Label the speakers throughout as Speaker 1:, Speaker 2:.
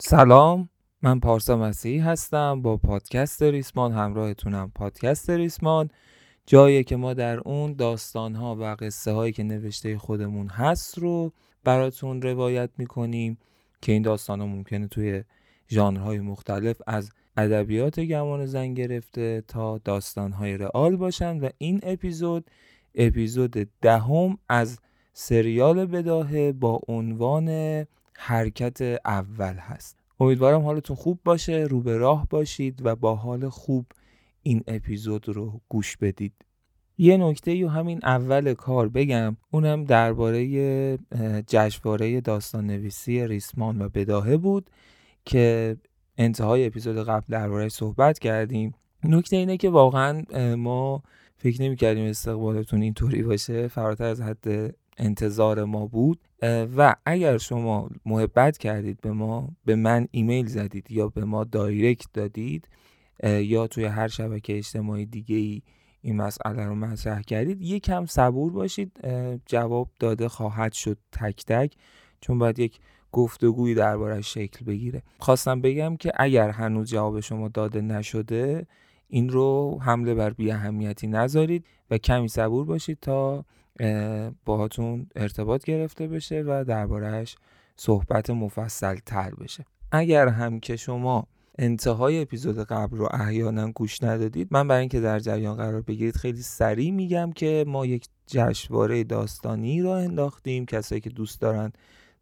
Speaker 1: سلام من پارسا مسیحی هستم با پادکست ریسمان همراهتونم پادکست ریسمان. جایی که ما در اون داستانها و قصه هایی که نوشته خودمون هست رو براتون روایت می‌کنیم که این داستان ها ممکنه توی ژانرهای مختلف از ادبیات گمان زن گرفته تا داستانهای رئال باشن و این اپیزود اپیزود دهم از سریال بداهه با عنوان حرکت اول هست. امیدوارم حالتون خوب باشه رو به راه باشید و با حال خوب این اپیزود رو گوش بدید. یه نکته یو همین اول کار بگم اونم درباره جشنواره داستان نویسی ریسمان و بداهه بود که انتهای اپیزود قبل درباره صحبت کردیم. نکته اینه که واقعا ما فکر نمی کردیم استقبالتون اینطوری باشه. فراتر از حد انتظار ما بود و اگر شما محبت کردید به ما به من ایمیل زدید یا به ما دایرکت دادید یا توی هر شبکه اجتماعی دیگه ای این مسئله رو مطرح کردید یکم صبور باشید جواب داده خواهد شد تک تک چون باید یک گفتگویی دربارش شکل بگیره. خواستم بگم که اگر هنوز جواب شما داده نشده این رو حمله بر بی اهمیتی نذارید و کمی صبور باشید تا باهاتون ارتباط گرفته بشه و دربارهش صحبت مفصل تر بشه. اگر هم که شما انتهای اپیزود قبل رو احیانا گوش ندادید من برای اینکه در جریان قرار بگیرید خیلی سریع میگم که ما یک جشنواره داستانی را انداختیم. کسایی که دوست دارن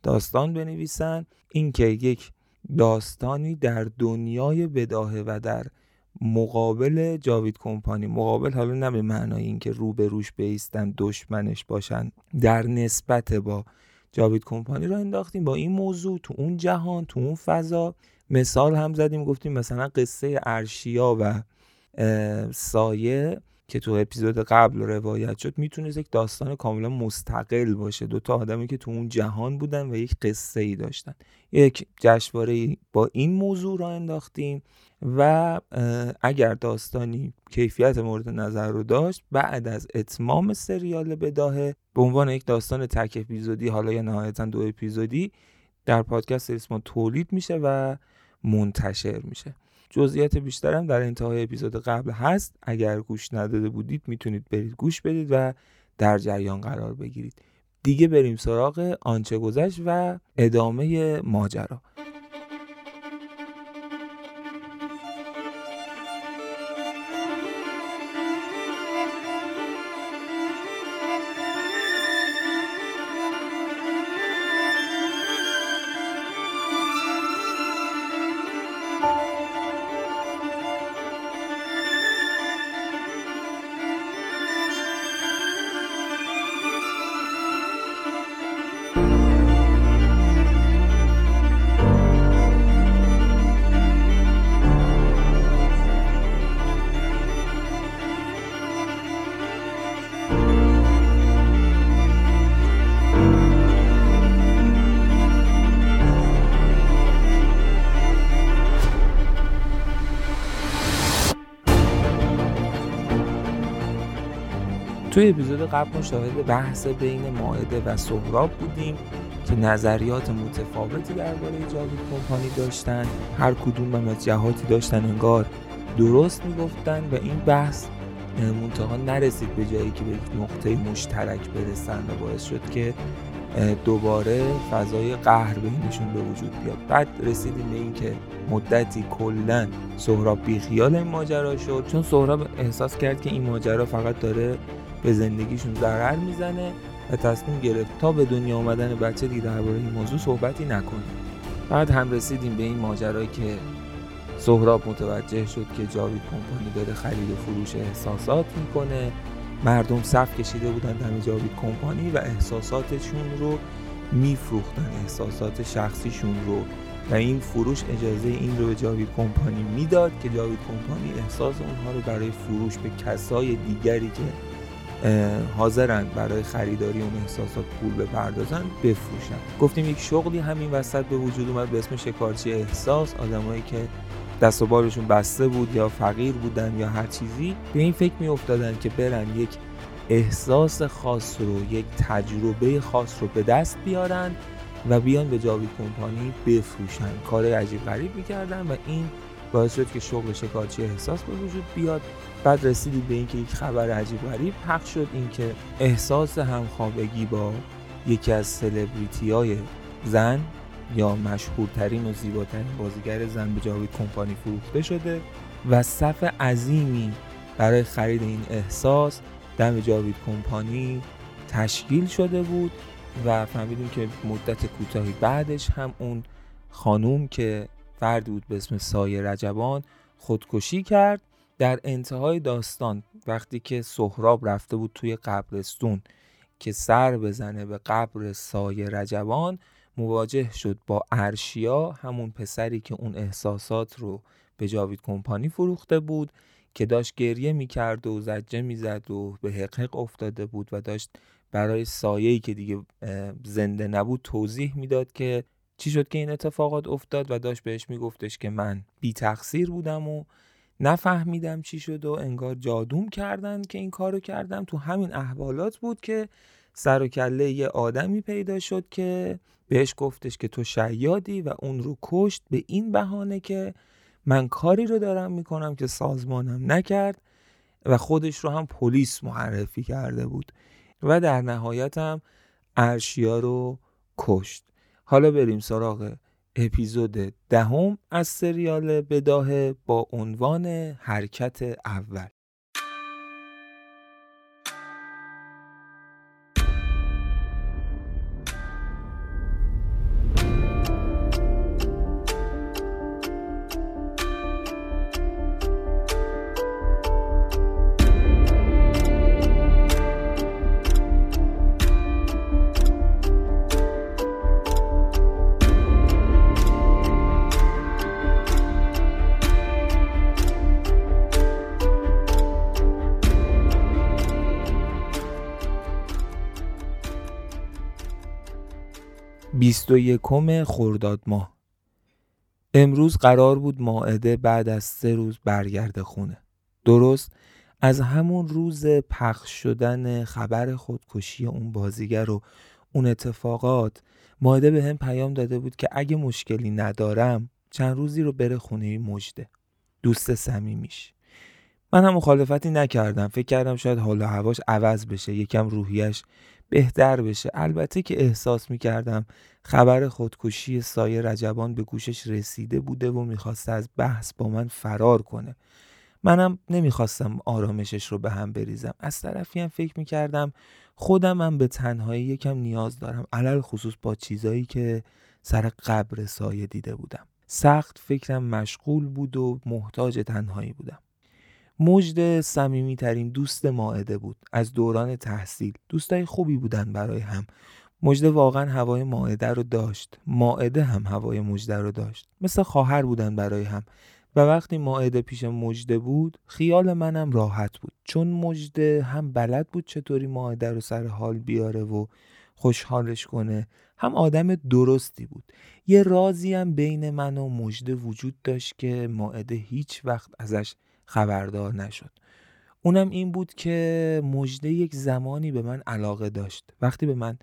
Speaker 1: داستان بنویسن. اینکه یک داستانی در دنیای بداهه و در مقابل جاوید کمپانی مقابل حالا نه به معنای اینکه رو به روش بیستن دشمنش باشن در نسبت با جاوید کمپانی رو انداختیم. با این موضوع تو اون جهان تو اون فضا مثال هم زدیم گفتیم مثلا قصه ارشیا و سایه که تو اپیزود قبل روایت شد می‌تونست یک داستان کاملا مستقل باشه. دوتا آدمی که تو اون جهان بودن و یک قصه ای داشتن. یک جشنواره با این موضوع را انداختیم و اگر داستانی کیفیت مورد نظر رو داشت بعد از اتمام سریال بداهه به عنوان یک داستان تک اپیزودی حالا یا نهایتا دو اپیزودی در پادکست اسما تولید میشه و منتشر میشه. جزئیات بیشترم در انتهای اپیزود قبل هست. اگر گوش نداده بودید می‌تونید برید گوش بدید و در جریان قرار بگیرید. دیگه بریم سراغ آنچه گذشت و ادامه ماجرا. توی اپیزود قبل شاهد بحث بین ماعده و سهراب بودیم که نظریات متفاوتی درباره جاوید کمپانی داشتن. هر کدوم از جهاتی داشتن انگار درست می‌گفتن و این بحث منتها نرسید به جایی که به یک نقطه مشترک برسن و باعث شد که دوباره فضای قهر بینشون به وجود بیاد. بعد رسیدیم به اینکه مدتی کلا سهراب بیخیال این ماجرا شد. چون سهراب احساس کرد که این ماجرا فقط داره به زندگیشون ضرر می‌زنه و تصمیم گرفت تا به دنیا آمدن بچه دیگه درباره این موضوع صحبتی نکنه. بعد هم رسیدیم به این ماجرایی که سهراب متوجه شد که جاوید کمپانی داره خرید و فروش احساسات می‌کنه. مردم صف کشیده بودن دم جاوید کمپانی و احساساتشون رو میفروختن احساسات شخصیشون رو. و این فروش اجازه این رو به جاوید کمپانی می‌داد که جاوید کمپانی احساس اونها رو برای فروش به کسای دیگری که حاضرن برای خریداری اون احساسات پول بپردازن بفروشن. گفتیم یک شغلی همین وسط به وجود اومد به اسم شکارچی احساس. آدمایی که دست و بالشون بسته بود یا فقیر بودن یا هر چیزی به این فکر می افتادن که برن یک احساس خاص رو یک تجربه خاص رو به دست بیارن و بیان به جاوید کمپانی بفروشن. کار عجیب غریب می‌کردن و این باعث شد که شغل شکارچی احساس به وجود بیاد. بعد رسیدید به اینکه یک خبر عجیب غریب حق شد اینکه احساس همخوابگی با یکی از سلبریتی های زن یا مشهورترین و زیباترین بازیگر زن به جاوید کمپانی فروخته شده و صف عظیمی برای خرید این احساس دم جاوید کمپانی تشکیل شده بود و فهمیدیم که مدت کوتاهی بعدش هم اون خانوم که فردی بود به اسم سایه رجبان خودکشی کرد در انتهای داستان وقتی که سهراب رفته بود توی قبرستون که سر بزنه به قبر سایه رجبان مواجه شد با ارشیا همون پسری که اون احساسات رو به جاوید کمپانی فروخته بود که داشت گریه می‌کرد و زجه می‌زد و به حقق افتاده بود و داشت برای سایه‌ای که دیگه زنده نبود توضیح می‌داد که چی شد که این اتفاقات افتاد و داشت بهش میگفتش که من بی تقصیر بودم و نفهمیدم چی شد و انگار جادوم کردن که این کارو کردم. تو همین احوالات بود که سر و کله یه آدمی پیدا شد که بهش گفتش که تو شیادی و اون رو کشت به این بهانه که من کاری رو دارم می‌کنم که سازمانم نکرد و خودش رو هم پلیس معرفی کرده بود و در نهایت هم ارشیا رو کشت. حالا بریم سراغ اپیزود دهم از سریال بداهه با عنوان حرکت اول. بیست و یکم خرداد ماه. امروز قرار بود ماعده بعد از سه روز برگرده خونه. درست از همون روز پخش شدن خبر خودکشی اون بازیگر و اون اتفاقات ماعده به هم پیام داده بود که اگه مشکلی ندارم چند روزی رو بره خونه مجده. دوست صمیمیش. من هم مخالفتی نکردم. فکر کردم شاید حال هواش عوض بشه یکم روحیش بهتر بشه. البته که احساس می‌کردم خبر خودکشی سایه رجبان به گوشش رسیده بوده و می‌خواسته از بحث با من فرار کنه. منم نمی‌خواستم آرامشش رو به هم بریزم. از طرفی هم فکر می‌کردم خودم هم به تنهایی یکم نیاز دارم. علل خصوص با چیزایی که سر قبر سایه دیده بودم. سخت فکرم مشغول بود و محتاج تنهایی بودم. مجد سمیمی ترین دوست ماعده بود. از دوران تحصیل. دوستای خوبی بودن برای هم. مجده واقعا هوای ماعده رو داشت. ماعده هم هوای مجده رو داشت. مثل خواهر بودن برای هم. و وقتی ماعده پیش مجده بود خیال منم راحت بود. چون مجده هم بلد بود چطوری ماعده رو سر حال بیاره و خوشحالش کنه هم آدم درستی بود. یه رازی هم بین من و مجده وجود داشت که ماعده هیچ وقت ازش خبردار نشد. اونم این بود که مجده یک زمانی به من علاقه داشت. وقتی به من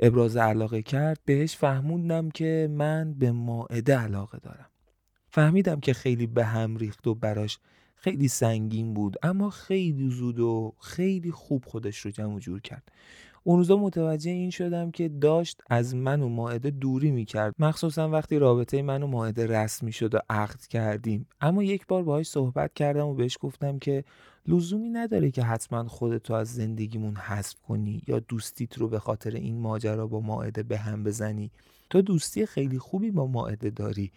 Speaker 1: ابراز علاقه کرد بهش فهموندم که من به ماعده علاقه دارم. فهمیدم که خیلی به هم ریخت و براش خیلی سنگین بود اما خیلی زود و خیلی خوب خودش رو جمع جور کرد. اون روزا متوجه این شدم که داشت از من و ماعده دوری می‌کرد. مخصوصا وقتی رابطه من و ماعده رسمی شد و عقد کردیم. اما یک بار باهاش صحبت کردم و بهش گفتم که لزومی نداره که حتما خودتو از زندگیمون حذف کنی یا دوستیت رو به خاطر این ماجرا با ماعده به هم بزنی. تو دوستی خیلی خوبی با ماعده داری.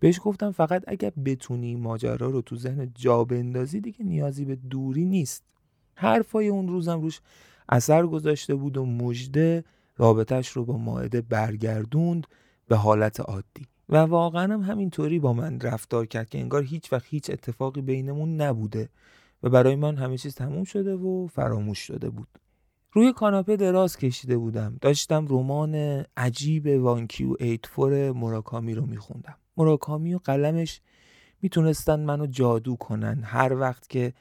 Speaker 1: بهش گفتم فقط اگر بتونی ماجرا رو تو ذهن جا بندازی دیگه نیازی به دوری نیست. حرفای اون روزم روش اثر گذاشته بود و مجده رابطش رو با ماعده برگردوند به حالت عادی. و واقعا هم همینطوری با من رفتار کرد که انگار هیچ وقت هیچ اتفاقی بینمون نبوده و برای من همه چیز تموم شده و فراموش شده بود. روی کاناپه دراز کشیده بودم. داشتم رمان عجیب وانکیو ایت فور مراکامی رو میخوندم. مراکامی و قلمش می‌تونستن منو جادو کنن. هر وقت که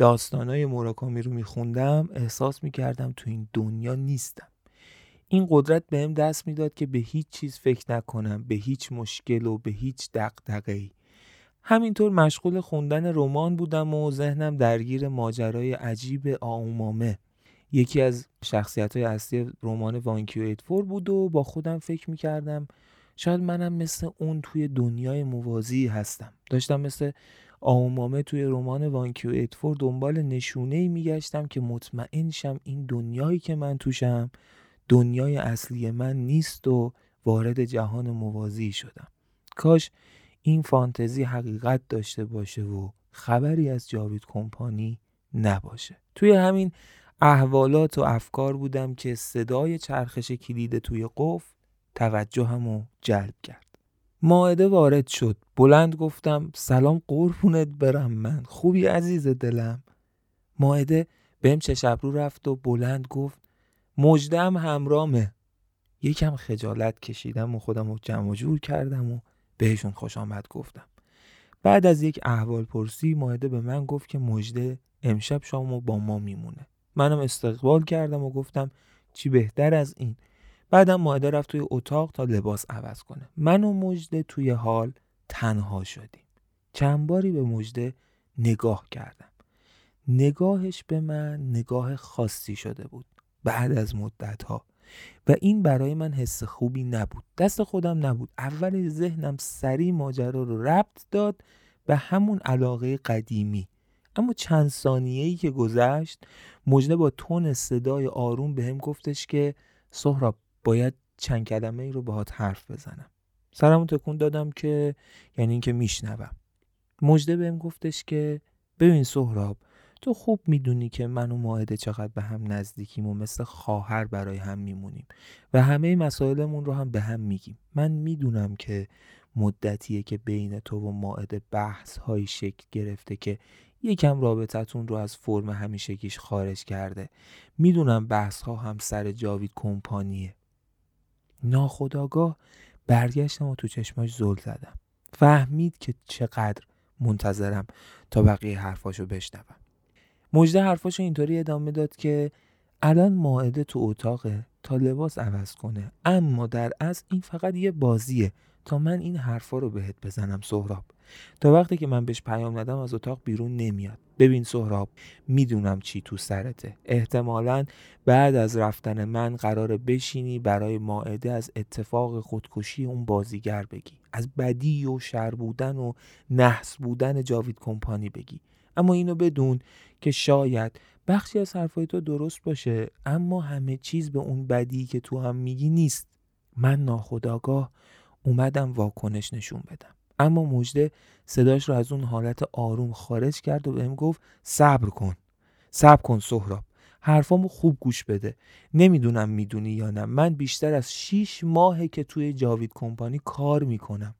Speaker 1: داستانای موراکامی رو میخوندم احساس می‌کردم تو این دنیا نیستم. این قدرت بهم دست می‌داد که به هیچ چیز فکر نکنم به هیچ مشکل و به هیچ دقدقهی همینطور مشغول خوندن رمان بودم و ذهنم درگیر ماجرای عجیب آومامه یکی از شخصیت های اصلی رمان وانکیو فور بود و با خودم فکر می‌کردم شاید منم مثل اون توی دنیای موازی هستم. داشتم مثل آومامه توی رمان وانکیو فور دنبال نشونه ای میگشتم که مطمئن شم این دنیایی که من توشم دنیای اصلی من نیست و وارد جهان موازی شدم. کاش این فانتزی حقیقت داشته باشه و خبری از جاوید کمپانی نباشه. توی همین احوالات و افکار بودم که صدای چرخش کلید توی قفل توجهمو جلب کرد. ماعده وارد شد. بلند گفتم سلام قربونت برم من. خوبی عزیز دلم؟ ماعده بهم چه رو رفت و بلند گفت مجدم همرامه. یکم خجالت کشیدم و خودم رو جمع جور کردم و بهشون خوش آمد گفتم. بعد از یک احوال پرسی ماهده به من گفت که مجده امشب شامو با ما میمونه. منم استقبال کردم و گفتم چی بهتر از این؟ بعدم ماهده رفت توی اتاق تا لباس عوض کنه. من و مجده توی حال تنها شدیم. چند باری به مجده نگاه کردم. نگاهش به من نگاه خاصی شده بود. بعد از مدت ها و این برای من حس خوبی نبود. دست خودم نبود. اول ذهنم سریع ماجرا رو ربط داد به همون علاقه قدیمی. اما چند ثانیه ای که گذشت مجده با تون صدای آروم به گفتش که سهراب باید چند کلمه ای رو باهات حرف بزنم. سرمو تکون دادم که یعنی اینکه میشنوم. مجده بهم گفتش که ببین سهراب تو خوب می‌دونی که من و ماهده چقدر به هم نزدیکیم و مثل خواهر برای هم میمونیم و همه مسائلمون رو هم به هم میگیم. من می‌دونم که مدتیه که بین تو و ماعده بحث های شکل گرفته که یکم رابطتون رو از فرم همیشگیش خارج کرده. می‌دونم بحث ها هم سر جاوید کمپانیه. ناخداگاه برگشتم و تو چشماش زل زدم. فهمید که چقدر منتظرم تا بقیه حرفاشو بشنوم. مجده حرفاشو اینطوری ادامه داد که الان ماعده تو اتاقه تا لباس عوض کنه. اما در از این فقط یه بازیه تا من این حرفا رو بهت بزنم سهراب. تا وقتی که من بهش پیام ندم از اتاق بیرون نمیاد. ببین سهراب می‌دونم چی تو سرته. احتمالا بعد از رفتن من قرار بشینی برای ماعده از اتفاق خودکشی اون بازیگر بگی. از بدی و شر بودن و نحس بودن جاوید کمپانی بگی. اما اینو بدون که شاید بخشی از حرفای تو درست باشه اما همه چیز به اون بدی که تو هم میگی نیست. من ناخداگاه اومدم واکنش نشون بدم. اما مجده صداش رو از اون حالت آروم خارج کرد و بهم گفت صبر کن صبر کن سهراب حرفامو خوب گوش بده. نمی‌دونم می‌دونی یا نه. من بیشتر از 6 ماهه که توی جاوید کمپانی کار می‌کنم.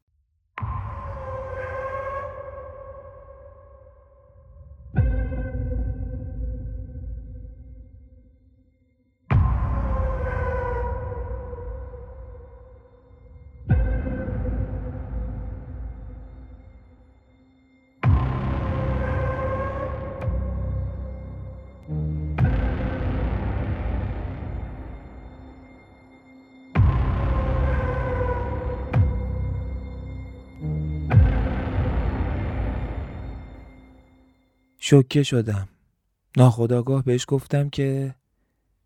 Speaker 1: شکه شدم. ناخداگاه بهش گفتم که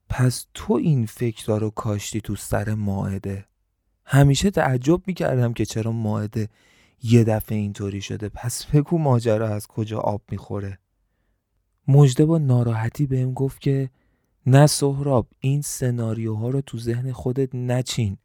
Speaker 1: پس تو این فکر رو کاشتی تو سر ماعده. همیشه تعجب می‌کردم که چرا ماعده یه دفعه اینطوری شده. پس بگو ماجرا از کجا آب می‌خوره. مجده با ناراحتی بهم گفت که نه سهراب این سناریوها رو تو ذهن خودت نچین.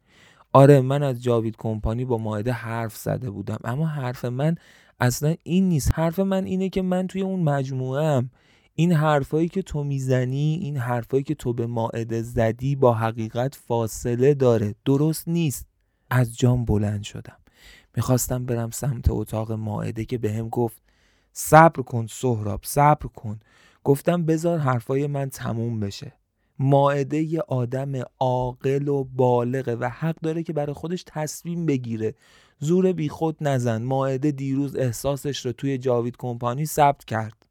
Speaker 1: آره من از جاوید کمپانی با ماعده حرف زده بودم اما حرف من اصلا این نیست. حرف من اینه که من توی اون مجموعه هم این حرفایی که تو می‌زنی این حرفایی که تو به ماعده زدی با حقیقت فاصله داره. درست نیست. از جام بلند شدم. می‌خواستم برم سمت اتاق ماعده که بهم گفت صبر کن سهراب صبر کن. گفتم بذار حرفای من تموم بشه. ماعده یه آدم عاقل و بالغه و حق داره که برای خودش تصمیم بگیره زور بیخود نزن. ماعده دیروز احساسش رو توی جاوید کمپانی ثبت کرد.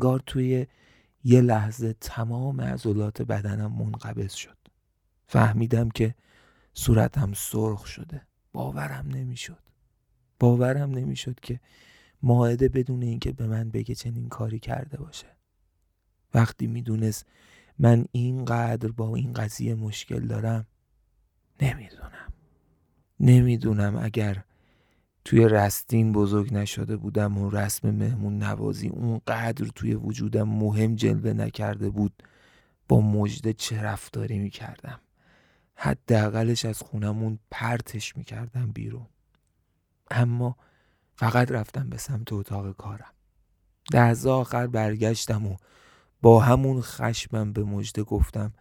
Speaker 1: انگار توی یه لحظه تمام عضلات بدنم منقبض شد. فهمیدم که صورتم سرخ شده. باورم نمی‌شد. باورم نمی‌شد که ماعده بدون اینکه به من بگه چنین کاری کرده باشه. وقتی می‌دونست من اینقدر با این قضیه مشکل دارم نمی‌دونم. نمی‌دونم اگر توی رستین بزرگ نشده بودم و رسم مهمون نوازی اونقدر توی وجودم مهم جلوه نکرده بود با مجده چه رفتاری می‌کردم. حداقلش از خونمون پرتش می‌کردم بیرون. اما فقط رفتم به سمت اتاق کارم. لحظه آخر برگشتم و با همون خشمم به مجده گفتم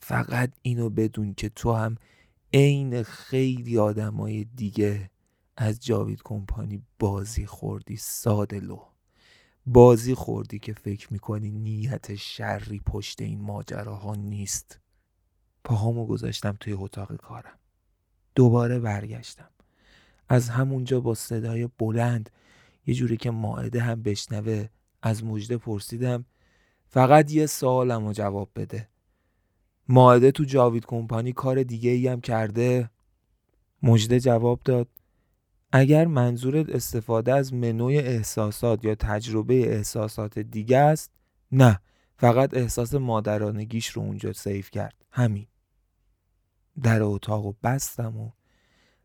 Speaker 1: فقط اینو بدون که تو هم عین خیلی آدمای دیگه از جاوید کمپانی بازی خوردی ساده لو بازی خوردی که فکر می‌کنی نیت شری پشت این ماجراها نیست. پاهامو گذاشتم توی اتاق کارم. دوباره برگشتم. از همونجا با صدای بلند یه جوری که ماعده هم بشنوه از مجده پرسیدم فقط یه سوالم رو جواب بده. ماعده تو جاوید کمپانی کار دیگه ای هم کرده؟ مجده جواب داد اگر منظورت استفاده از منوی احساسات یا تجربه احساسات دیگه است نه. فقط احساس مادرانگیش رو اونجا سیف کرد. همین. در اتاق و بستم و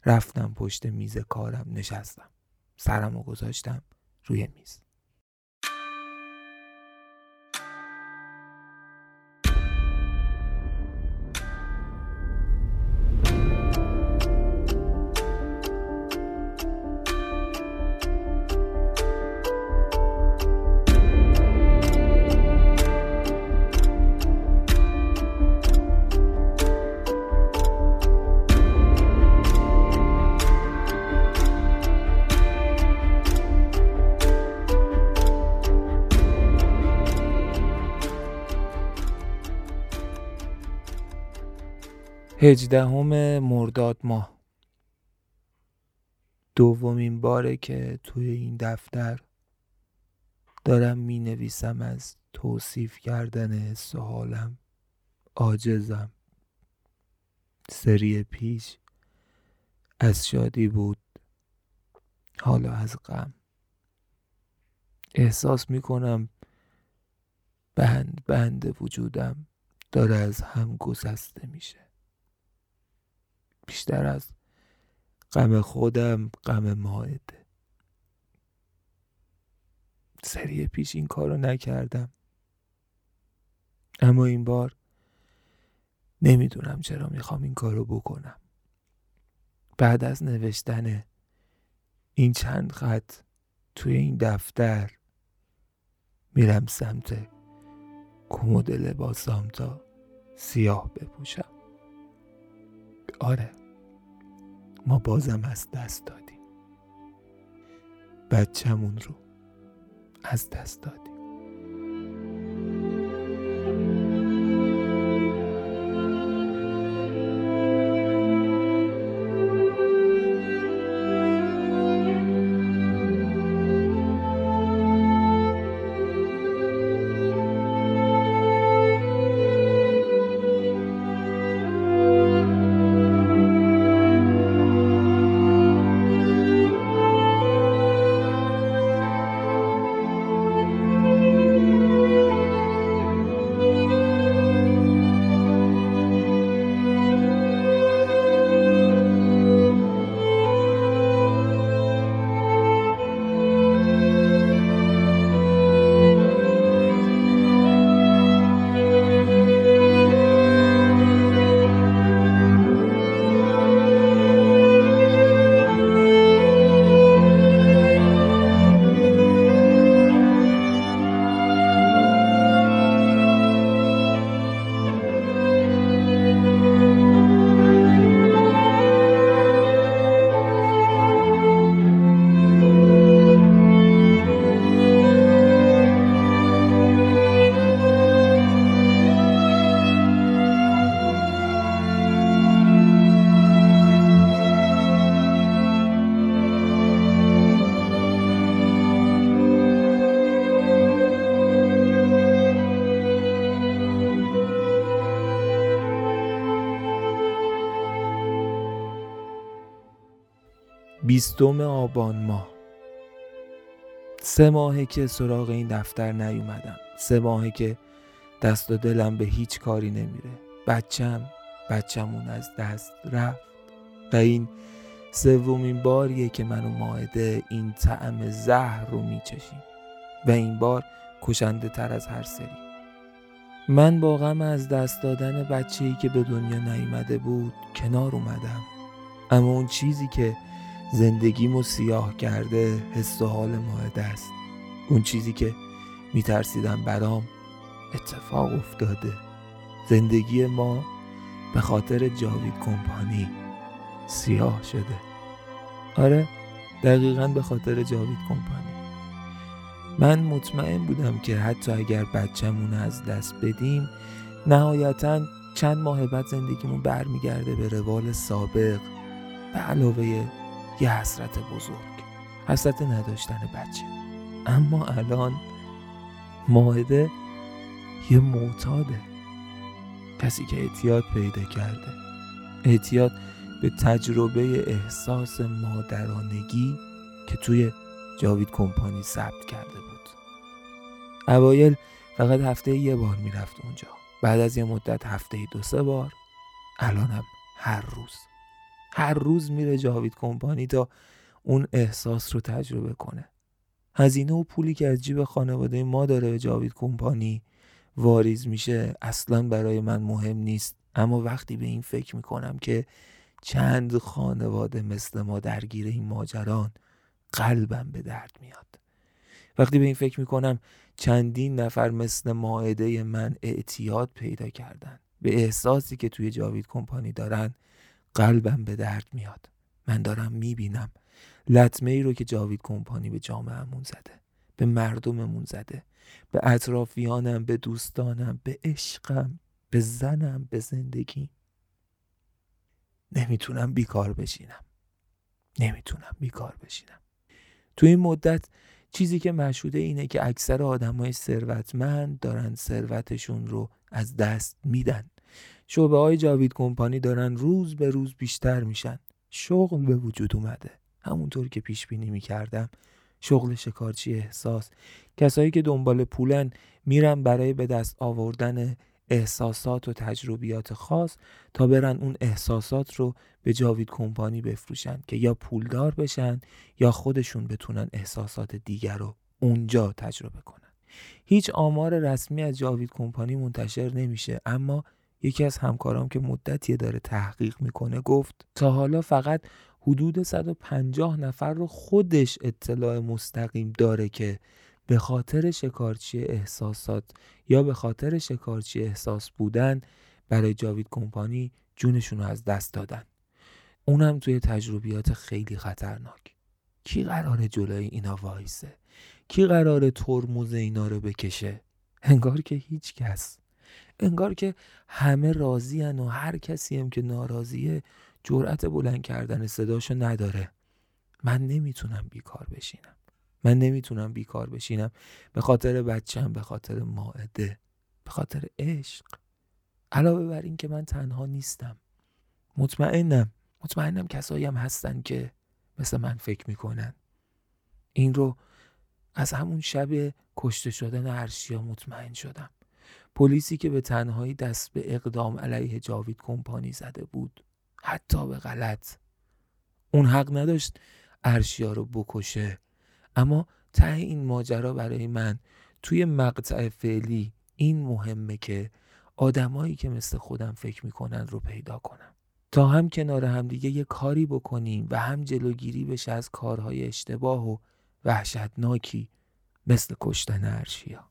Speaker 1: رفتم پشت میز کارم نشستم. سرم و گذاشتم روی میز. هجدهم مرداد ماه. دومین باره که توی این دفتر دارم می نویسم از توصیف کردن حس حالم عاجزم. سری پیش از شادی بود حالا از غم. احساس می کنم بند بند وجودم داره از هم گسسته میشه. بیشتر از غم خودم غم ماعده سری پیش این کارو نکردم. اما این بار نمی‌دونم چرا می‌خوام این کارو بکنم. بعد از نوشتن این چند خط توی این دفتر میرم سمت کمد لباسام تا سیاه بپوشم. آره ما بازم از دست دادیم. بچهمون رو از دست دادیم. بیستم آبان ماه سه ماهه که سراغ این دفتر نیومدم. سه ماهه که دست و دلم به هیچ کاری نمیره. بچم بچمون از دست رفت. و این سومین باریه که من و ماعده این طعم زهر رو میچشیم. و این بار کشنده تر از هر سری. من با غم از دست دادن بچه ای که به دنیا نیامده بود کنار اومدم. اما اون چیزی که زندگیمو سیاه کرده حس و حال ماعده است. اون چیزی که میترسیدم برام اتفاق افتاده. زندگی ما به خاطر جاوید کمپانی سیاه شده. آره دقیقا به خاطر جاوید کمپانی. من مطمئن بودم که حتی اگر بچهمون از دست بدیم نهایتا چند ماه بعد زندگیمون برمیگرده به روال سابق. به علاوه یه حسرت بزرگ حسرت نداشتن بچه. اما الان ماهده یه معتاده. کسی که اعتیاد پیدا کرده. اعتیاد به تجربه احساس مادرانگی که توی جاوید کمپانی ثبت کرده بود. اوایل فقط هفته یه بار می‌رفت اونجا. بعد از یه مدت هفته دو سه بار الانم هر روز. هر روز میره جاوید کمپانی تا اون احساس رو تجربه کنه. هزینه و پولی که از جیب خانواده ما داره به جاوید کمپانی واریز میشه اصلا برای من مهم نیست. اما وقتی به این فکر می‌کنم که چند خانواده مثل ما درگیر این ماجران قلبم به درد میاد. وقتی به این فکر می‌کنم چندین نفر مثل ماعده من اعتیاد پیدا کردن. به احساسی که توی جاوید کمپانی دارن قلبم به درد میاد. من دارم می‌بینم. لطمه ای رو که جاوید کمپانی به جامعهمون زده به مردممون زده به اطرافیانم به دوستانم به عشقم به زنم به زندگی نمی‌تونم بیکار بشینم. نمی‌تونم بیکار بشینم. تو این مدت چیزی که مشهوده اینه که اکثر آدمای ثروتمند دارن ثروتشون رو از دست میدن. شعبه های جاوید کمپانی دارن روز به روز بیشتر میشن. شغل به وجود اومده. همونطور که پیش بینی می‌کردم شغل شکارچی احساس. کسایی که دنبال پولن میرن برای به دست آوردن احساسات و تجربیات خاص تا برن اون احساسات رو به جاوید کمپانی بفروشن که یا پولدار بشن یا خودشون بتونن احساسات دیگر رو اونجا تجربه کنن. هیچ آمار رسمی از جاوید کمپانی منتشر نمیشه اما یکی از همکارام که مدتیه داره تحقیق می‌کنه گفت تا حالا فقط حدود 150 نفر رو خودش اطلاع مستقیم داره که به خاطر شکارچی احساسات یا به خاطر شکارچی احساس بودن برای جاوید کمپانی جونشون رو از دست دادن. اونم توی تجربیات خیلی خطرناک. کی قراره جلوی اینا وایسه؟ کی قراره ترمز اینا رو بکشه؟ انگار که هیچ کس. انگار که همه راضی و هر کسی هم که ناراضیه جرأت بلند کردن صداشو نداره. من نمی‌تونم بیکار بشینم. من نمی‌تونم بیکار بشینم. به خاطر بچم به خاطر ماعده به خاطر عشق. علاوه بر این که من تنها نیستم. مطمئنم مطمئنم کسایی هم هستن که مثل من فکر می‌کنن. این رو از همون شب کشته شدن ارشیا مطمئن شدم. پلیسی که به تنهایی دست به اقدام علیه جاوید کمپانی زده بود. حتی به غلط. اون حق نداشت ارشیا رو بکشه. اما ته این ماجرا برای من توی مقطع فعلی این مهمه که آدمایی که مثل خودم فکر می‌کنن رو پیدا کنم. تا هم کنار همدیگه یه کاری بکنیم و هم جلوگیری بشه از کارهای اشتباه و وحشتناکی مثل کشتن ارشیا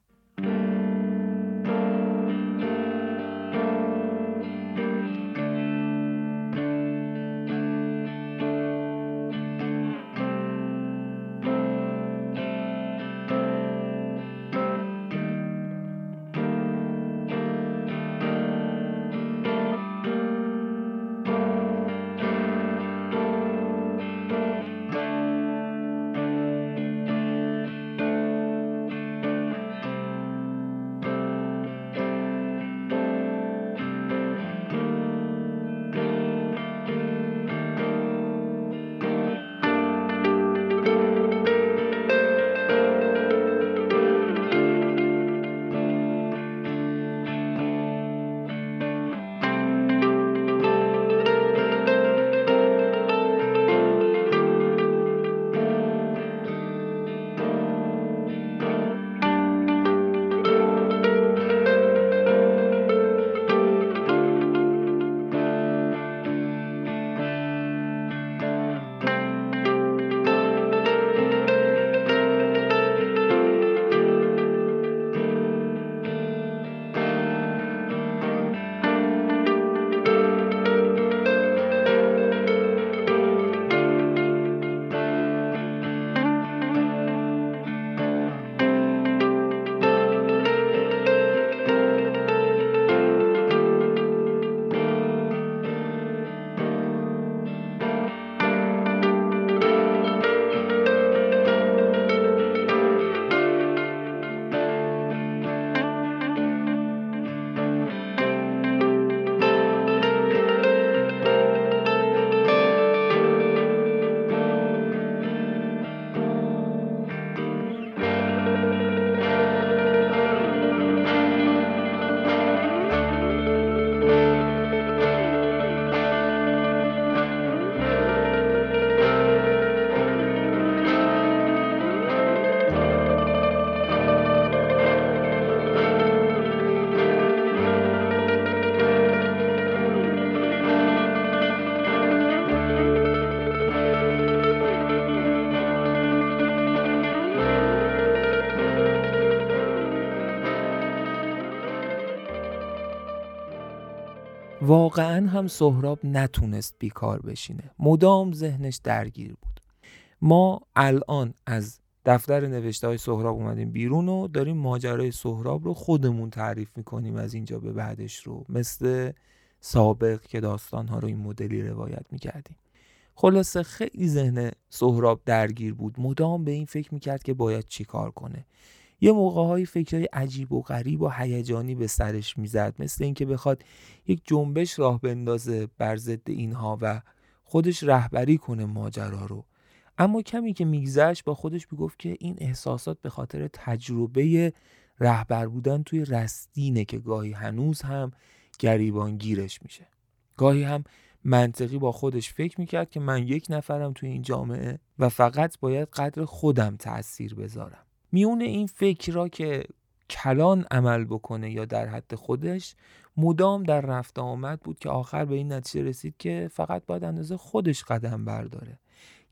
Speaker 1: واقعا هم سهراب نتونست بیکار بشینه. مدام ذهنش درگیر بود. ما الان از دفتر نوشته های سهراب اومدیم بیرون و داریم ماجرای سهراب رو خودمون تعریف می‌کنیم از اینجا به بعدش رو مثل سابق که داستان ها رو این مدلی روایت می‌کردیم. خلاصه خیلی ذهن سهراب درگیر بود. مدام به این فکر می‌کرد که باید چیکار کنه. یه موقع های فکرهای عجیب و غریب و هیجانی به سرش می‌زد مثل اینکه بخواد یک جنبش راه بندازه بر ضد اینها و خودش رهبری کنه ماجرا رو. اما کمی که میگذشت با خودش می‌گفت که این احساسات به خاطر تجربه رهبر بودن توی رستینه که گاهی هنوز هم گریبان گیرش میشه. گاهی هم منطقی با خودش فکر می‌کرد که من یک نفرم توی این جامعه و فقط باید قدر خودم تأثیر بذارم. میون این فکر را که کلان عمل بکنه یا در حد خودش مدام در رفت آمد بود که آخر به این نتیجه رسید که فقط باید اندازه خودش قدم برداره.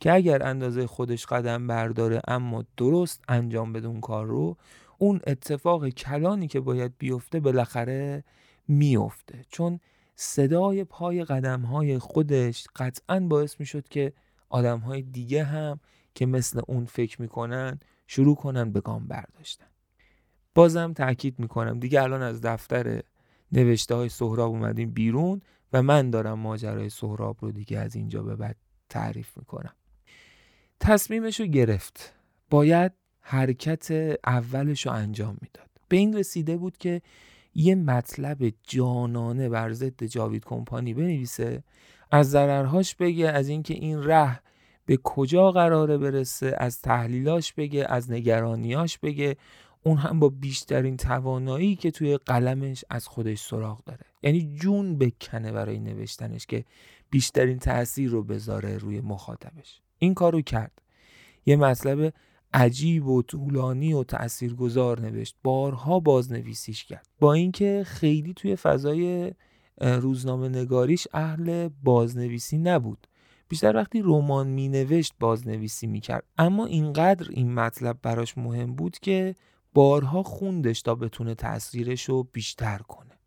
Speaker 1: که اگر اندازه خودش قدم برداره اما درست انجام بده اون کار رو اون اتفاق کلانی که باید بیفته بالاخره میفته. چون صدای پای قدم های خودش قطعا باعث می شد که آدم های دیگه هم که مثل اون فکر می‌کنن شروع کنن به گام برداشتن. بازم تاکید می‌کنم دیگه الان از دفتر نوشته های سهراب اومدیم بیرون و من دارم ماجرای سهراب رو دیگه از اینجا به بعد تعریف می‌کنم. تصمیمش رو گرفت. باید حرکت اولش رو انجام می‌داد. به این رسیده بود که یه مطلب جانانه بر ضد جاوید کمپانی بنویسه از ضررهاش بگه از اینکه این ره به کجا قراره برسه از تحلیلاش بگه از نگرانیاش بگه. اون هم با بیشترین توانایی که توی قلمش از خودش سراغ داره. یعنی جون بکنه برای نوشتنش که بیشترین تاثیر رو بذاره روی مخاطبش. این کارو کرد. یه مطلب عجیب و طولانی و تاثیرگذار نوشت. بارها بازنویسیش کرد. با اینکه خیلی توی فضای روزنامه نگاریش اهل بازنویسی نبود. بیشتر وقتی رمان مینوشت بازنویسی می‌کرد. اما اینقدر این مطلب براش مهم بود که بارها خوندش تا بتونه تاثیرش رو بیشتر کنه.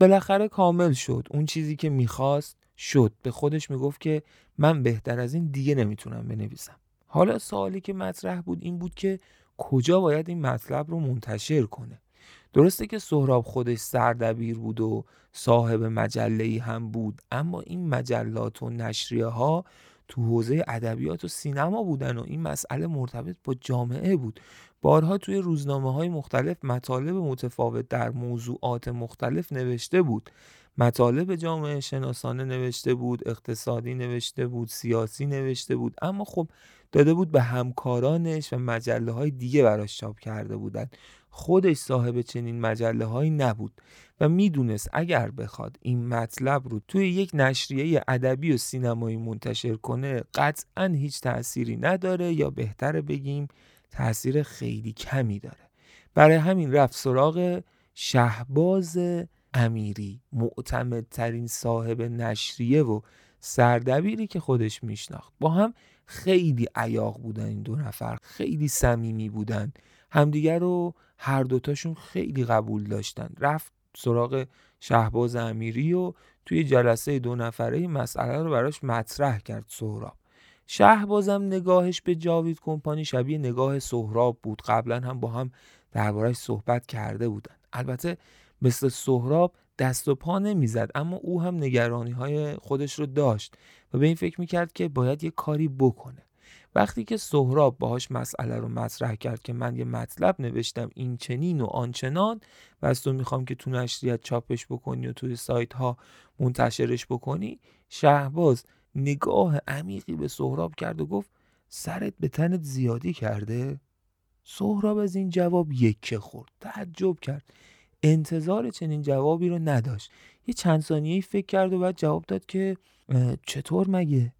Speaker 1: بالاخره کامل شد. اون چیزی که می‌خواست شد. به خودش می‌گفت که من بهتر از این دیگه نمی‌تونم بنویسم. حالا سوالی که مطرح بود این بود که کجا باید این مطلب رو منتشر کنه؟ درسته که سهراب خودش سردبیر بود و صاحب مجله هم بود اما این مجلات و نشریه ها تو حوزه ادبیات و سینما بودن و این مسئله مرتبط با جامعه بود. بارها توی روزنامه های مختلف مطالب متفاوت در موضوعات مختلف نوشته بود. مطالب جامعه شناسانه نوشته بود اقتصادی نوشته بود سیاسی نوشته بود اما خب داده بود به همکارانش و مجله های دیگه براش چاپ کرده بودند خودش صاحب چنین مجله هایی نبود و می‌دونست اگر بخواد این مطلب رو توی یک نشریه ادبی و سینمایی منتشر کنه قطعا هیچ تأثیری نداره یا بهتر بگیم تاثیر خیلی کمی داره. برای همین رفت سراغ شهباز امیری معتمدترین صاحب نشریه و سردبیری که خودش میشناخت. با هم خیلی عیاق بودن این دو نفر خیلی صمیمی بودن. همدیگر رو هر دوتاشون خیلی قبول داشتن. رفت سراغ شهباز امیری و توی جلسه دو نفره این مسئله رو براش مطرح کرد سهراب. شهبازم نگاهش به جاوید کمپانی شبیه نگاه سهراب بود. قبلا هم با هم دربارهش صحبت کرده بودن. البته مثل سهراب دست و پا نمی‌زد اما او هم نگرانی های خودش رو داشت و به این فکر می‌کرد که باید یه کاری بکنه. وقتی که سهراب باهاش مسئله رو مطرح کرد که من یه مطلب نوشتم این چنین و آنچنان و از تو می‌خوام که تو نشریت چاپش بکنی و توی سایت ها منتشرش بکنی؟ شهباز نگاه عمیقی به سهراب کرد و گفت سرت به تنت زیادی کرده؟ سهراب از این جواب یکه خورد تعجب کرد. انتظار چنین جوابی رو نداشت. یه چند ثانیه فکر کرد و بعد جواب داد که چطور مگه؟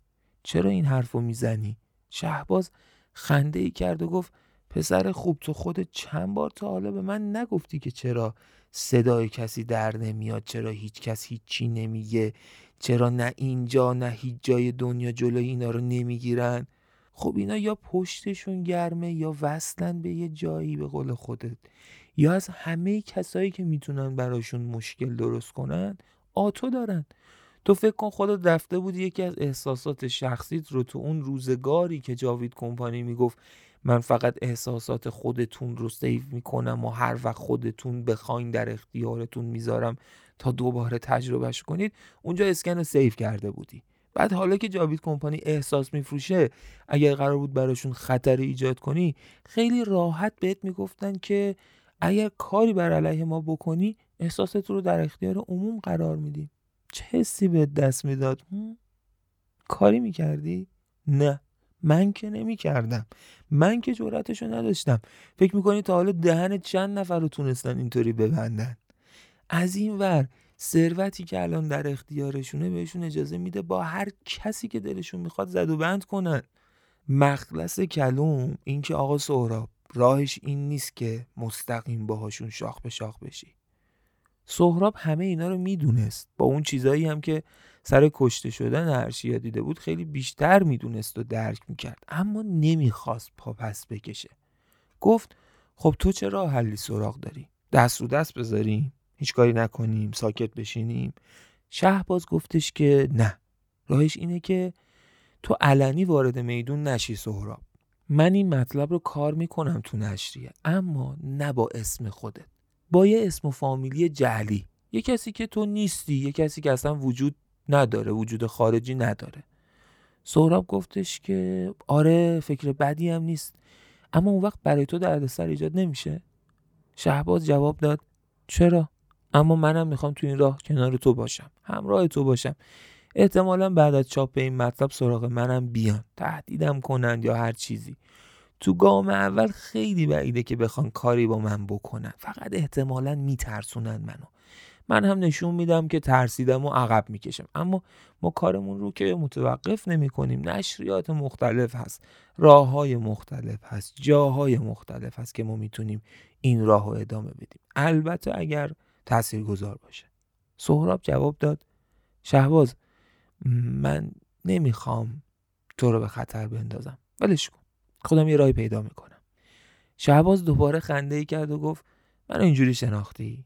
Speaker 1: چرا این حرف رو می‌زنی؟ شهباز خنده ای کرد و گفت پسر خوب تو خودت چند بار تا حالا به من نگفتی که چرا صدای کسی در نمیاد چرا هیچ کس هیچی نمیگه چرا نه اینجا نه هیچ جای دنیا جلوی اینا رو نمی‌گیرن؟ خب اینا یا پشتشون گرمه یا وصلن به یه جایی به قول خودت یا از همه کسایی که می‌تونن براشون مشکل درست کنن آتو دارن. تو فکر کن خودت رفته بودی یکی از احساسات شخصیت رو تو اون روزگاری که جاوید کمپانی می‌گفت من فقط احساسات خودتون رو save می‌کنم و هر وقت خودتون بخواین در اختیارتون می‌ذارم تا دوباره تجربه‌ش کنید اونجا اسکن رو save کرده بودی. بعد حالا که جاوید کمپانی احساس میفروشه اگر قرار بود براشون خطر ایجاد کنی خیلی راحت بهت می‌گفتن که اگر کاری بر علیه ما بکنی احساست رو در اختیار عموم قرار میدیم چه حسی به دست می‌داد؟ کاری می‌کردی؟ نه. من که نمی‌کردم. من که جورتشو نداشتم. فکر می‌کنی تا حالا دهن چند نفر رو تونستن اینطوری ببندن؟ از این ور ثروتی که الان در اختیارشونه بهشون اجازه میده با هر کسی که دلشون می‌خواد زد و بند کنن. مخلص کلوم این که آقا سهراب راهش این نیست که مستقیم باهاشون شاخ به شاخ بشی. سهراب همه اینا رو می‌دونست. با اون چیزایی هم که سر کشته شدن هرشیا دیده بود خیلی بیشتر می‌دونست و درک می‌کرد. اما نمی‌خواست پا پس بکشه. گفت خب تو چه راه حلی سراغ داری؟ دست رو دست بذاریم هیچ کاری نکنیم ساکت بشینیم. شهباز گفتش که نه. راهش اینه که تو علنی وارد میدون نشی سهراب. من این مطلب رو کار می‌کنم تو نشریه اما نه با اسم خودت. با یه اسم و فامیلی جعلی. یه کسی که تو نیستی یه کسی که اصلا وجود نداره وجود خارجی نداره. سهراب گفتش که آره فکر بدی هم نیست. اما اون وقت برای تو دردسر ایجاد نمیشه. شهباز جواب داد چرا؟ اما منم می‌خوام تو این راه کنار تو باشم. همراه تو باشم. احتمالا بعد از چاپ این مطلب سراغ منم بیان. تهدیدم کنند یا هر چیزی. تو گام اول خیلی بعیده که بخوان کاری با من بکنن. فقط احتمالا میترسونن منو. من هم نشون میدم که ترسیدم و عقب می‌کشم. اما ما کارمون رو که متوقف نمی کنیم نشریات مختلف هست. راه های مختلف هست. جاهای مختلف هست که ما می‌تونیم این راه رو ادامه بدیم. البته اگر تأثیر گذار باشه. سهراب جواب داد. شهباز من نمی‌خوام تو رو به خطر بندازم. ولش کن. خودم یه راهی پیدا می‌کنم. شهباز دوباره خنده ای کرد و گفت من اینجوری شناختی؟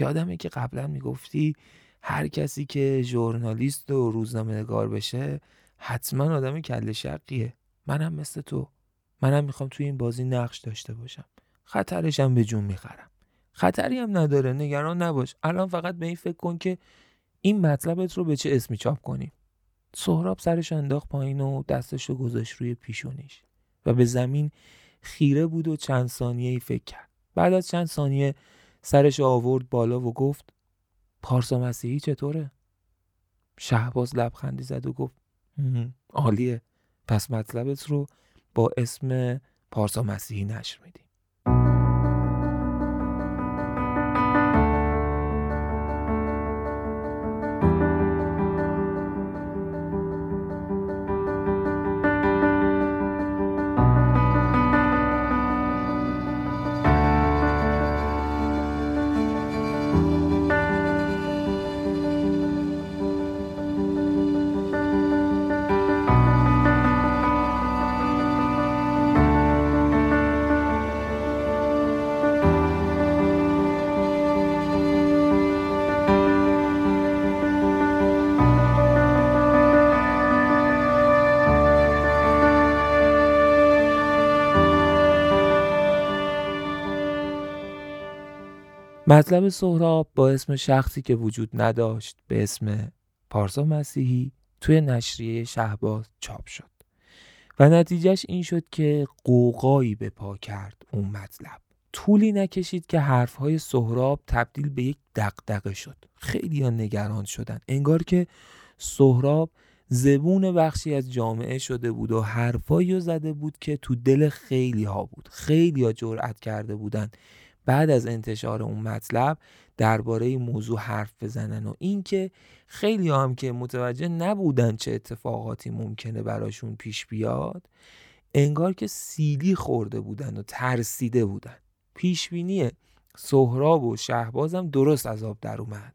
Speaker 1: یادمه که قبلا می‌گفتی هر کسی که ژورنالیست و روزنامه نگار بشه حتما آدم کل شقیه منم مثل تو. منم می‌خوام توی این بازی نقش داشته باشم. خطرشم به جون می‌خرم. خطری هم نداره. نگران نباش. الان فقط به این فکر کن که این مطلبت رو به چه اسمی چاپ کنیم. سهراب سرش انداخت پایین و دستش رو گذاشت روی پیشونیش. و به زمین خیره بود و چند ثانیه ای فکر کرد. بعد از چند ثانیه سرش آورد بالا و گفت پارسا مسیحی چطوره؟ شهباز لبخندی زد و گفت عالیه. پس مطلبت رو با اسم پارسا مسیحی نشر میدی. مطلب سهراب با اسم شخصی که وجود نداشت به اسم پارسا مسیحی توی نشریه شهباز چاپ شد و نتیجهش این شد که قوقایی به پا کرد اون مطلب. طولی نکشید که حرفهای سهراب تبدیل به یک دقدقه شد. خیلی ها نگران شدن. انگار که سهراب زبون بخشی از جامعه شده بود و حرفایی زده بود که تو دل خیلی ها بود. خیلی ها جرأت کرده بودند بعد از انتشار اون مطلب درباره موضوع حرف بزنن و اینکه خیلی هم که متوجه نبودن چه اتفاقاتی ممکنه براشون پیش بیاد انگار که سیلی خورده بودن و ترسیده بودن. پیشبینی سهراب و شهبازم درست از آب در اومد.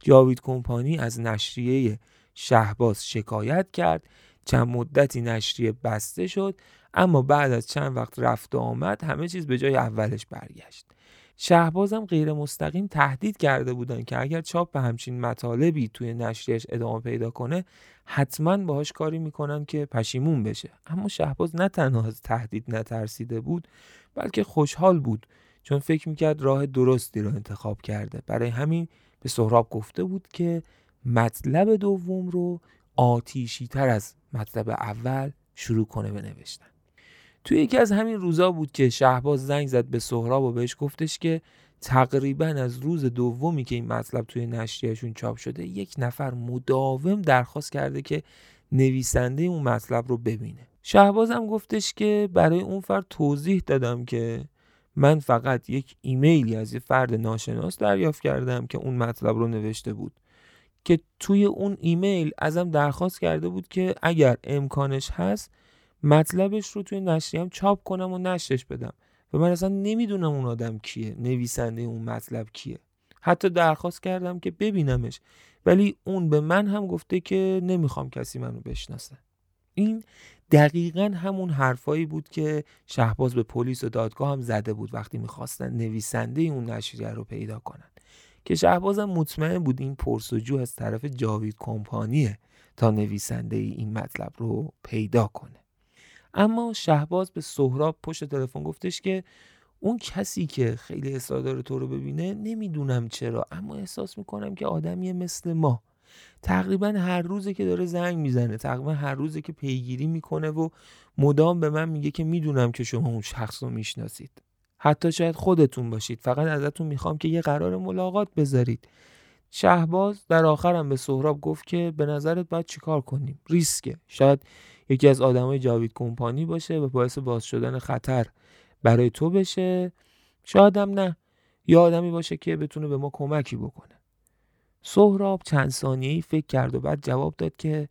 Speaker 1: جاوید کمپانی از نشریه شهباز شکایت کرد. چند مدتی نشریه بسته شد اما بعد از چند وقت رفت و آمد همه چیز به جای اولش برگشت. شهبازم غیر مستقیم تهدید کرده بودن که اگر چاپ به همچین مطالبی توی نشریش ادامه پیدا کنه حتما باهاش کاری می‌کنن که پشیمون بشه. اما شهباز نه تنها از تهدید نترسیده بود بلکه خوشحال بود چون فکر می‌کرد راه درستی رو انتخاب کرده. برای همین به سهراب گفته بود که مطلب دوم رو آتیشی تر از مطلب اول شروع کنه به توی یکی از همین روزا بود که شهباز زنگ زد به سهراب و بهش گفتش که تقریبا از روز دومی که این مطلب توی نشریهشون چاپ شده یک نفر مداوم درخواست کرده که نویسنده اون مطلب رو ببینه. شهباز هم گفتش که برای اون فرد توضیح دادم که من فقط یک ایمیلی از یه فرد ناشناس دریافت کردم که اون مطلب رو نوشته بود که توی اون ایمیل ازم درخواست کرده بود که اگر امکانش هست مطلبش رو توی نشریم چاپ کنم و نشرش بدم. و من اصلا نمی‌دونم اون آدم کیه نویسنده اون مطلب کیه. حتی درخواست کردم که ببینمش. ولی اون به من هم گفته که نمی‌خوام کسی منو بشناسه. این دقیقا همون حرفایی بود که شهباز به پلیس و دادگاه هم زده بود وقتی می‌خواستن نویسنده اون نشریه رو پیدا کنن. که شهبازم مطمئن بود این پرسجو از طرف جاوید کمپانیه تا نویسنده این مطلب رو پیدا کنه. اما شهباز به سهراب پشت تلفن گفتش که اون کسی که خیلی اصرار داره تو رو ببینه نمی‌دونم چرا اما احساس می‌کنم که آدمیه مثل ما. تقریبا هر روزه که داره زنگ می‌زنه تقریبا هر روزه که پیگیری می‌کنه و مدام به من میگه که می‌دونم که شما اون شخص رو می‌شناسید. حتی شاید خودتون باشید. فقط ازتون می‌خوام که یه قرار ملاقات بذارید. شهباز در آخرم به سهراب گفت که به نظرت باید چیکار کنیم؟ ریسکه. شاید یکی از آدمای جاوید کمپانی باشه و باعث باز شدن خطر برای تو بشه. شاید هم نه. یا آدمی باشه که بتونه به ما کمکی بکنه. سهراب چند ثانیه فکر کرد و بعد جواب داد که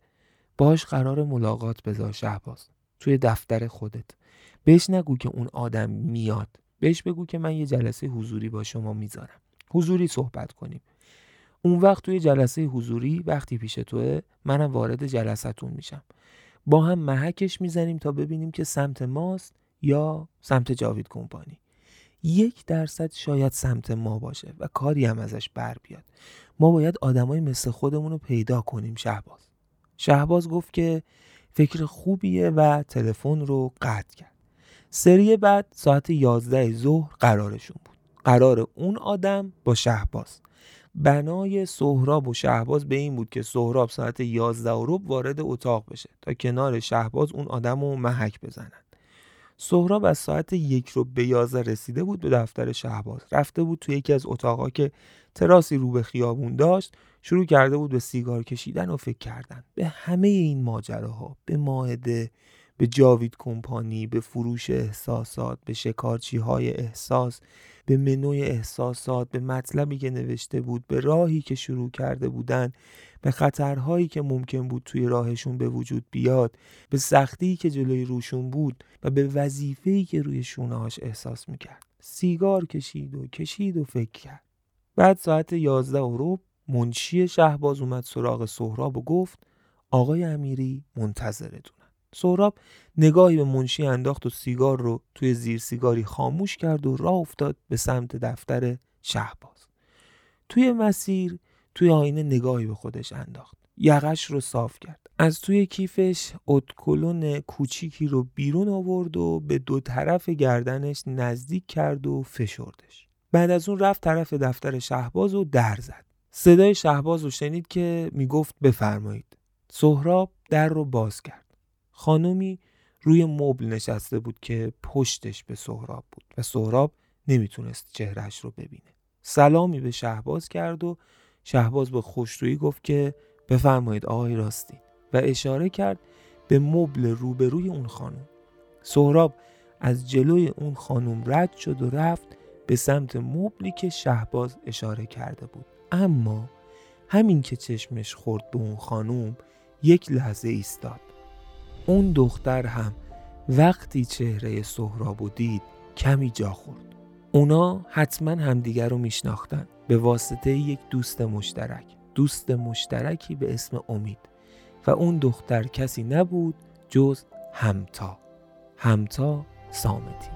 Speaker 1: باش قرار ملاقات بذار شهباز. توی دفتر خودت. بهش نگو که اون آدم میاد. بهش بگو که من یه جلسه حضوری با شما می‌ذارم. حضوری صحبت کنیم. اون وقت توی جلسه حضوری وقتی پیش توه منم وارد جلستون میشم. با هم محکش می‌زنیم تا ببینیم که سمت ماست یا سمت جاوید کمپانی. یک درصد شاید سمت ما باشه و کاری هم ازش بر بیاد. ما باید آدمای مثل خودمون رو پیدا کنیم شهباز. شهباز گفت که فکر خوبیه و تلفن رو قطع کرد. سری بعد ساعت 11 ظهر قرارشون بود. قرار اون آدم با شهباز. بنای سهراب و شهباز به این بود که سهراب ساعت 11 و وارد اتاق بشه تا کنار شهباز اون آدم رو محک بزنن. سهراب از ساعت یک رو به 11 رسیده بود به دفتر شهباز. رفته بود تو یکی از اتاقا که تراسی رو به خیابون داشت شروع کرده بود به سیگار کشیدن و فکر کردن. به همه این ماجراها به ماهده به جاوید کمپانی به فروش احساسات به شکارچی های احساس به منوی احساسات به مطلبی که نوشته بود به راهی که شروع کرده بودن به خطرهایی که ممکن بود توی راهشون به وجود بیاد به سختی که جلوی روشون بود و به وظیفه‌ای که روی شونهاش احساس می‌کرد. سیگار کشید و کشید و فکر کرد. بعد ساعت یازده و منشی شهباز اومد سراغ سهراب و گفت آقای امیری منتظرتون. سهراب نگاهی به منشی انداخت و سیگار رو توی زیر سیگاری خاموش کرد و راه افتاد به سمت دفتر شهباز. توی مسیر توی آینه نگاهی به خودش انداخت. یقش رو صاف کرد. از توی کیفش اتکلون کوچیکی رو بیرون آورد و به دو طرف گردنش نزدیک کرد و فشردش. بعد از اون رفت طرف دفتر شهباز و در زد. صدای شهباز رو شنید که می‌گفت بفرمایید. سهراب در رو باز کرد. خانومی روی مبل نشسته بود که پشتش به سهراب بود و سهراب نمی‌تونست چهرش رو ببینه. سلامی به شهباز کرد و شهباز به خوشرویی گفت که بفرمایید آقای راستی و اشاره کرد به مبل روبروی اون خانم سهراب از جلوی اون خانم رد شد و رفت به سمت مبلی که شهباز اشاره کرده بود. اما همین که چشمش خورد به اون خانم یک لحظه ایستاد. اون دختر هم وقتی چهره سهراب دید کمی جا خورد. اونا حتما همدیگر رو میشناختن. به واسطه یک دوست مشترک. دوست مشترکی به اسم امید. و اون دختر کسی نبود جز همتا. همتا سامتی.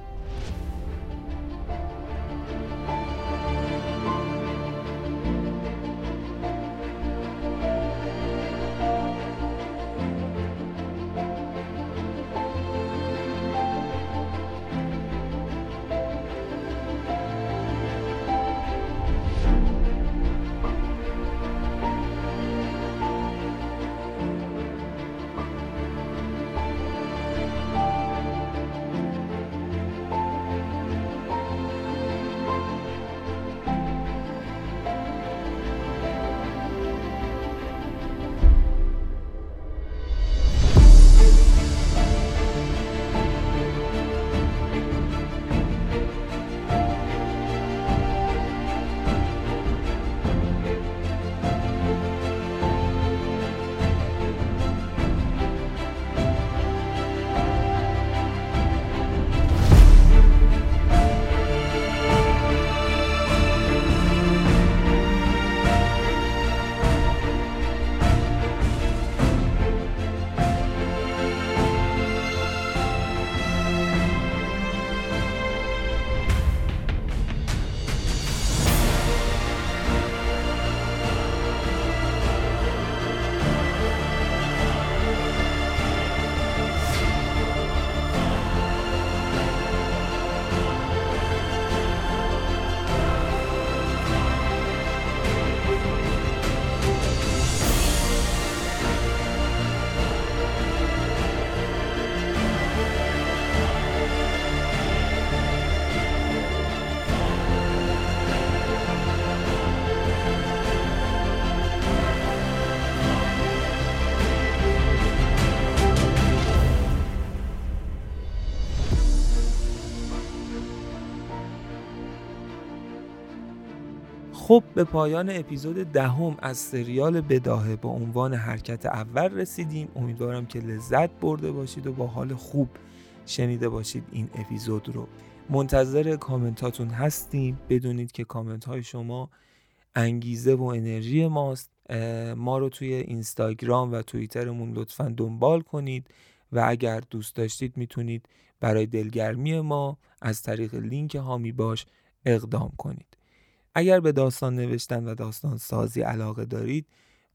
Speaker 1: خب به پایان اپیزود دهم از سریال بداهه با عنوان حرکت اول رسیدیم. امیدوارم که لذت برده باشید و با حال خوب شنیده باشید این اپیزود رو. منتظر کامنتاتون هستیم. بدونید که کامنت های شما انگیزه و انرژی ماست. ما رو توی اینستاگرام و توییترمون لطفا دنبال کنید و اگر دوست داشتید می‌تونید برای دلگرمی ما از طریق لینک هامی باش اقدام کنید. اگر به داستان نوشتن و داستان سازی علاقه دارید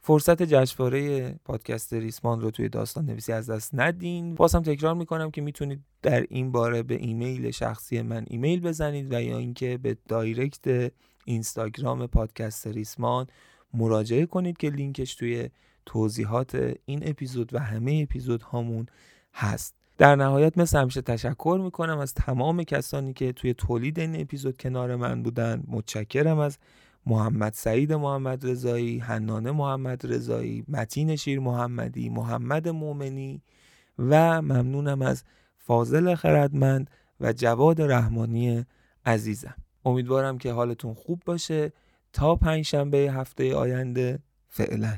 Speaker 1: فرصت جشنواره پادکست ریسمان رو توی داستان نویسی از دست ندین. بازم تکرار می‌کنم که می‌تونید در این باره به ایمیل شخصی من ایمیل بزنید و یا اینکه به direct اینستاگرام پادکست ریسمان مراجعه کنید که لینکش توی توضیحات این اپیزود و همه اپیزود هامون هست. در نهایت مثل همیشه تشکر می‌کنم از تمام کسانی که توی تولید این اپیزود کنار من بودن. متشکرم از محمد سعید محمد رضایی، حنانه محمد رضایی، متین شیر محمدی، محمد مومنی و ممنونم از فاضل خردمند و جواد رحمانی عزیزم. امیدوارم که حالتون خوب باشه. تا پنج شنبه هفته آینده فعلا.